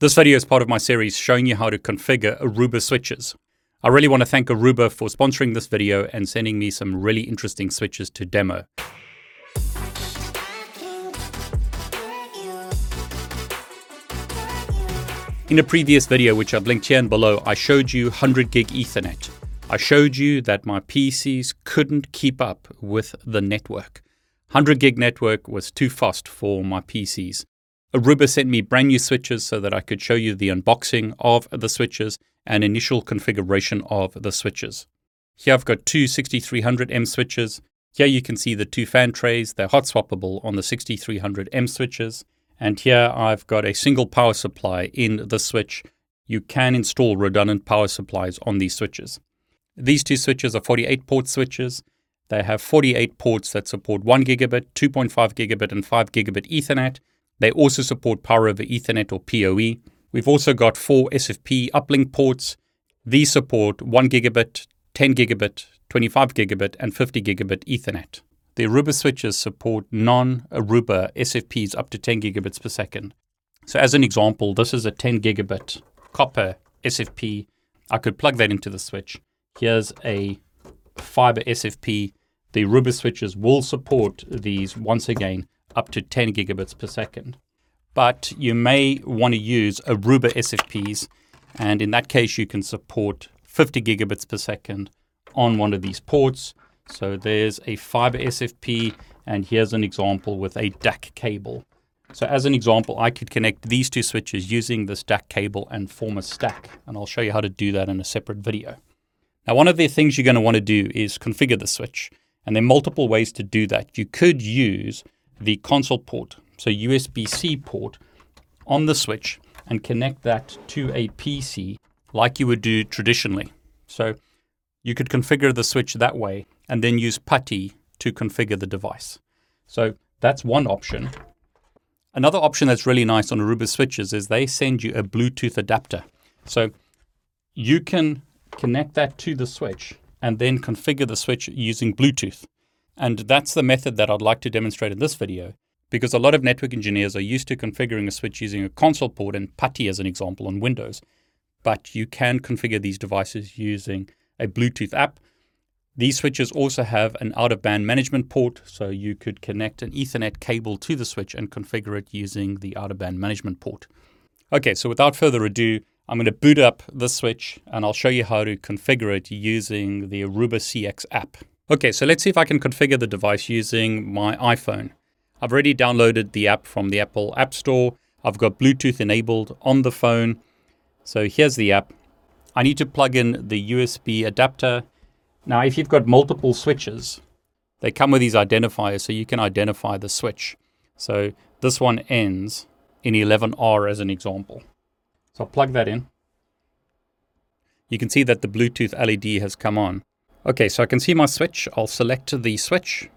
This video is part of my series showing you how to configure Aruba switches. I really want to thank Aruba for sponsoring this video and sending me some really interesting switches to demo. In a previous video, which I've linked here and below, I showed you 100 gig Ethernet. I showed you that my PCs couldn't keep up with the network. 100 gig network was too fast for my PCs. Aruba sent me brand new switches so that I could show you the unboxing of the switches and initial configuration of the switches. Here I've got two 6300M switches. Here you can see the two fan trays. They're hot swappable on the 6300M switches. And here I've got a single power supply in the switch. You can install redundant power supplies on these switches. These two switches are 48 port switches. They have 48 ports that support 1 gigabit, 2.5 gigabit, and 5 gigabit Ethernet. They also support Power over Ethernet or PoE. We've also got four SFP uplink ports. These support 1 gigabit, 10 gigabit, 25 gigabit, and 50 gigabit Ethernet. The Aruba switches support non Aruba SFPs up to 10 gigabits per second. So, as an example, this is a 10 gigabit copper SFP. I could plug that into the switch. Here's a fiber SFP. The Aruba switches will support these once again up to 10 gigabits per second. But you may want to use Aruba SFPs, and in that case, you can support 50 gigabits per second on one of these ports. So there's a fiber SFP, and here's an example with a DAC cable. So as an example, I could connect these two switches using this DAC cable and form a stack, and I'll show you how to do that in a separate video. Now, one of the things you're going to want to do is configure the switch, and there are multiple ways to do that. You could use the console port, so USB-C port, on the switch and connect that to a PC like you would do traditionally. So you could configure the switch that way and then use PuTTY to configure the device. So that's one option. Another option that's really nice on Aruba switches is they send you a Bluetooth adapter. So you can connect that to the switch and then configure the switch using Bluetooth. And that's the method that I'd like to demonstrate in this video, because a lot of network engineers are used to configuring a switch using a console port and PuTTY as an example on Windows. But you can configure these devices using a Bluetooth app. These switches also have an out of band management port, so you could connect an Ethernet cable to the switch and configure it using the out of band management port. Okay, so without further ado, I'm going to boot up the switch and I'll show you how to configure it using the Aruba CX app. Okay, so let's see if I can configure the device using my iPhone. I've already downloaded the app from the Apple App Store. I've got Bluetooth enabled on the phone. So here's the app. I need to plug in the USB adapter. Now, if you've got multiple switches, they come with these identifiers so you can identify the switch. So this one ends in 11R as an example. So I'll plug that in. You can see that the Bluetooth LED has come on. Okay, so I can see my switch. I'll select the switch.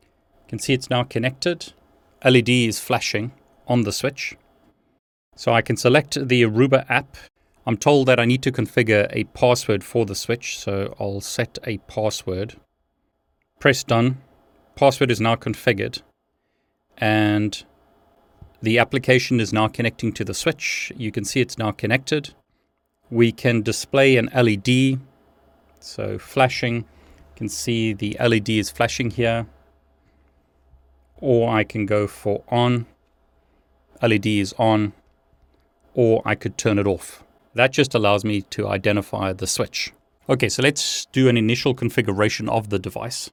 You can see it's now connected. LED is flashing on the switch. So I can select the Aruba app. I'm told that I need to configure a password for the switch, so I'll set a password. Press done. Password is now configured. And the application is now connecting to the switch. You can see it's now connected. We can display an LED so flashing, you can see the LED is flashing here. Or I can go for on, LED is on, or I could turn it off. That just allows me to identify the switch. Okay, so let's do an initial configuration of the device.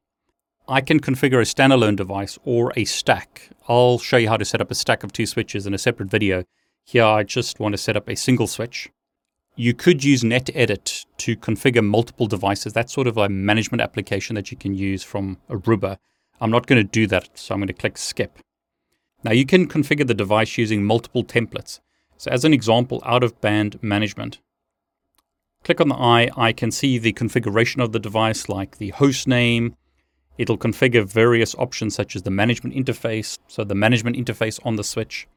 I can configure a standalone device or a stack. I'll show you how to set up a stack of two switches in a separate video. Here I just want to set up a single switch. You could use NetEdit to configure multiple devices. That's sort of a management application that you can use from Aruba. I'm not going to do that, so I'm going to click skip. Now you can configure the device using multiple templates. So as an example, out of band management. Click on the eye, I can see the configuration of the device like the host name. It'll configure various options such as the management interface, so the management interface on the switch.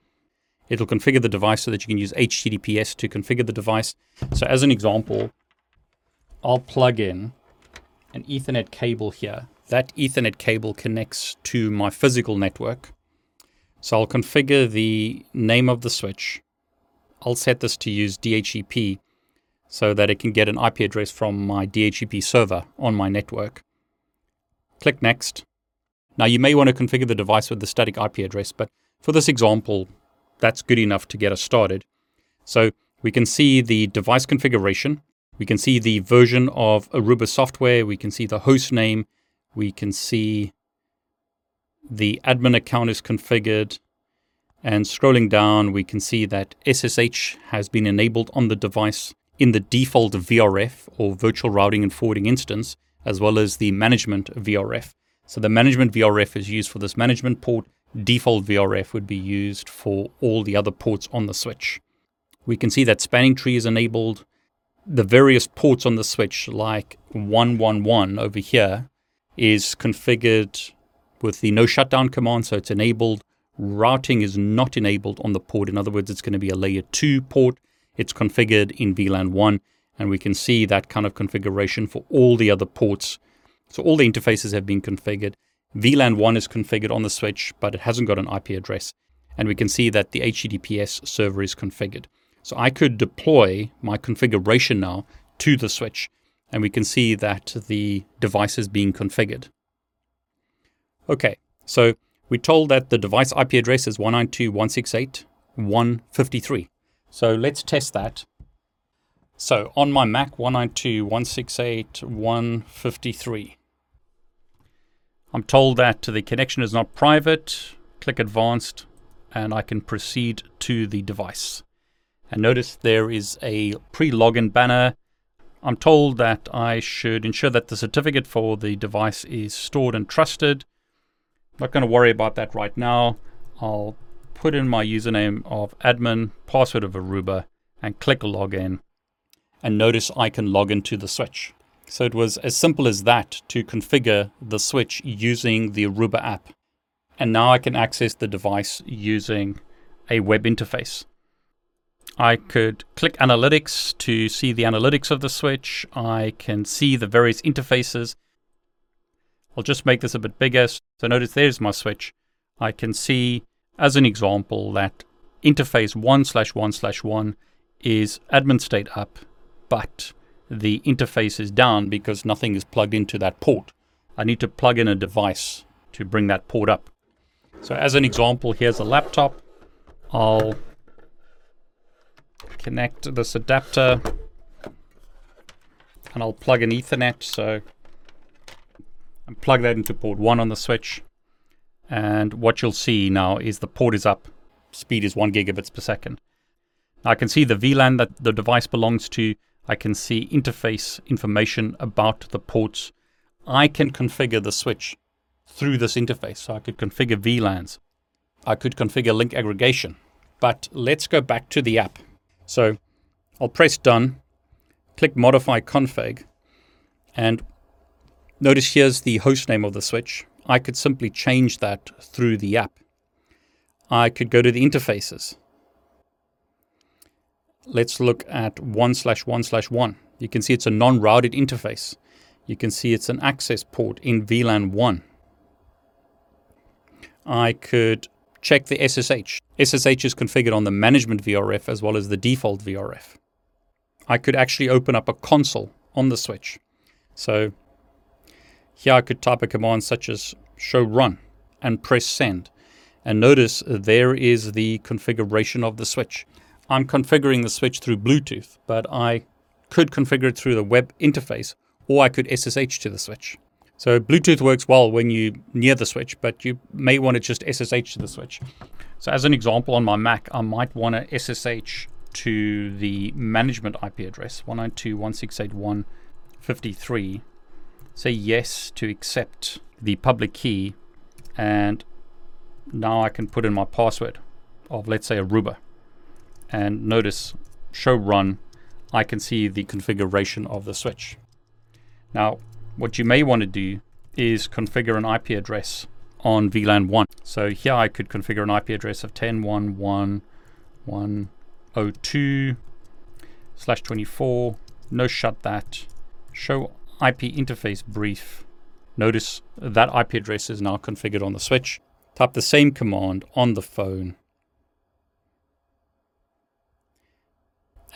It'll configure the device so that you can use HTTPS to configure the device. So as an example, I'll plug in an Ethernet cable here. That Ethernet cable connects to my physical network. So I'll configure the name of the switch. I'll set this to use DHCP so that it can get an IP address from my DHCP server on my network. Click Next. Now you may want to configure the device with the static IP address, but for this example, that's good enough to get us started. So we can see the device configuration. We can see the version of Aruba software. We can see the host name. We can see the admin account is configured. And scrolling down, we can see that SSH has been enabled on the device in the default VRF or virtual routing and forwarding instance, as well as the management VRF. So the management VRF is used for this management port. Default VRF would be used for all the other ports on the switch. We can see that spanning tree is enabled. The various ports on the switch, like 111 over here, is configured with the no shutdown command, so it's enabled. Routing is not enabled on the port. In other words, it's going to be a layer 2 port it's configured in VLAN 1, and we can see that kind of configuration for all the other ports. So all the interfaces have been configured. VLAN 1 is configured on the switch, but it hasn't got an IP address. And we can see that the HTTPS server is configured. So I could deploy my configuration now to the switch, and we can see that the device is being configured. Okay, so we're told that the device IP address is 192.168.153. So let's test that. So on my Mac 192.168.153, I'm told that the connection is not private. Click advanced and I can proceed to the device. And notice there is a pre-login banner. I'm told that I should ensure that the certificate for the device is stored and trusted. I'm not going to worry about that right now. I'll put in my username of admin, password of Aruba, and click login. And notice I can log into the switch. So it was as simple as that to configure the switch using the Aruba app. And now I can access the device using a web interface. I could click analytics to see the analytics of the switch. I can see the various interfaces. I'll just make this a bit bigger. So notice there's my switch. I can see as an example, that interface 1 slash 1 slash 1 is admin state up, but the interface is down because nothing is plugged into that port. I need to plug in a device to bring that port up. So as an example, here's a laptop. I'll connect this adapter and I'll plug an ethernet. So and plug that into port 1 on the switch. And what you'll see now is the port is up. Speed is 1 gigabits per second. I can see the VLAN that the device belongs to. I can see interface information about the ports. I can configure the switch through this interface. So I could configure VLANs. I could configure link aggregation. But let's go back to the app. So I'll press done, click modify config, and notice here's the host name of the switch. I could simply change that through the app. I could go to the interfaces. Let's look at 1 slash 1 slash 1. You can see it's a non-routed interface. You can see it's an access port in VLAN 1. I could check the SSH. SSH is configured on the management VRF as well as the default VRF. I could actually open up a console on the switch. So here I could type a command such as show run and press send. And notice there is the configuration of the switch. I'm configuring the switch through Bluetooth, but I could configure it through the web interface or I could SSH to the switch. So Bluetooth works well when you're near the switch, but you may want to just SSH to the switch. So as an example on my Mac, I might want to SSH to the management IP address 192.168.1.53. say yes to accept the public key and now I can put in my password of let's say Aruba and notice show run I can see the configuration of the switch now what you may want to do is configure an IP address on VLAN 1 so here I could configure an IP address of 10.1.1.102 slash 24 no shut that show IP interface brief. Notice that IP address is now configured on the switch. type the same command on the phone.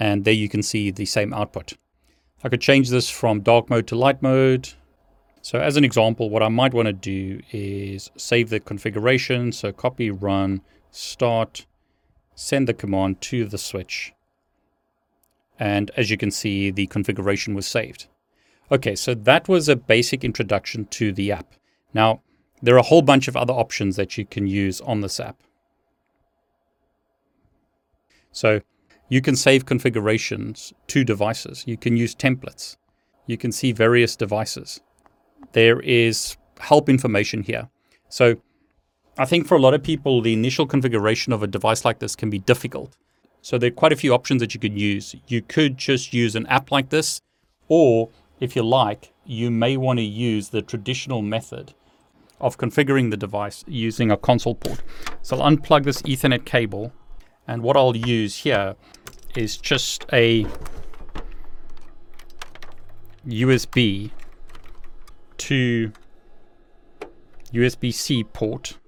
And there you can see the same output. I could change this from dark mode to light mode. So as an example, what I might want to do is save the configuration. So copy, run, start, send the command to the switch. And as you can see, the configuration was saved. Okay, so that was a basic introduction to the app. Now, there are a whole bunch of other options that you can use on this app. So you can save configurations to devices. You can use templates. You can see various devices. There is help information here. So I think for a lot of people, the initial configuration of a device like this can be difficult. So there are quite a few options that you could use. You could just use an app like this, or if you like, you may want to use the traditional method of configuring the device using a console port. So I'll unplug this Ethernet cable, and what I'll use here is just a USB to USB-C port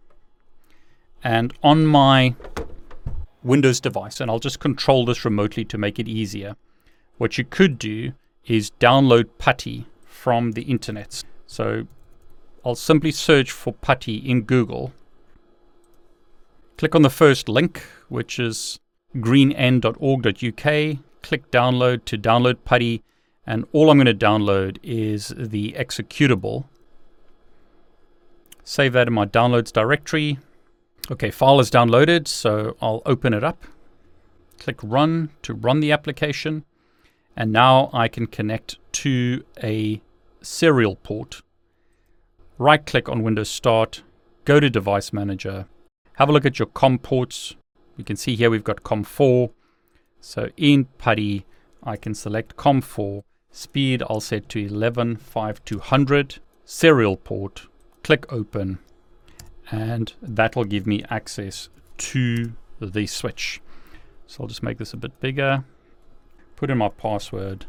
and on my Windows device, and I'll just control this remotely to make it easier. What you could do is download PuTTY from the internet. So I'll simply search for PuTTY in Google. Click on the first link, which is greenend.org.uk. Click download to download PuTTY, and all I'm going to download is the executable. Save that in my downloads directory. Okay, file is downloaded, so I'll open it up. Click run to run the application. And now I can connect to a serial port right click on Windows Start, go to Device Manager, have a look at your COM ports. You can see here we've got COM4. So in PuTTY, I can select COM4. Speed I'll set to 115200. Serial port, click open, and that will give me access to the switch. So I'll just make this a bit bigger, put in my password,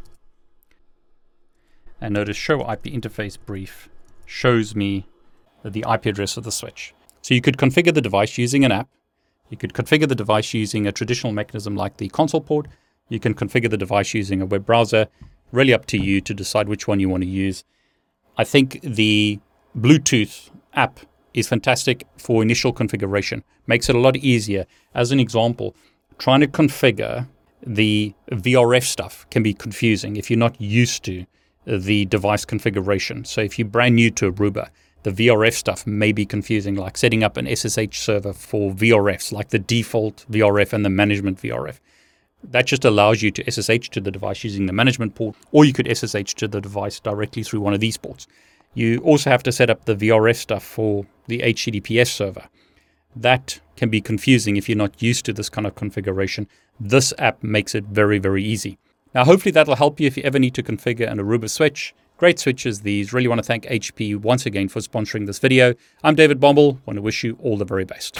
and notice show IP interface brief shows me the IP address of the switch. So you could configure the device using an app. You could configure the device using a traditional mechanism like the console port. You can configure the device using a web browser. Really up to you to decide which one you want to use. I think the Bluetooth app is fantastic for initial configuration. Makes it a lot easier. As an example, trying to configure the VRF stuff can be confusing if you're not used to the device configuration. So if you're brand new to Aruba, the VRF stuff may be confusing, like setting up an SSH server for VRFs, like the default VRF and the management VRF. That just allows you to SSH to the device using the management port, or you could SSH to the device directly through one of these ports. You also have to set up the VRF stuff for the HTTPS server. That can be confusing if you're not used to this kind of configuration. This app makes it very, very easy. Now, hopefully that'll help you if you ever need to configure an Aruba switch. Great switches these. Really want to thank HP once again for sponsoring this video. I'm David Bombal. Want to wish you all the very best.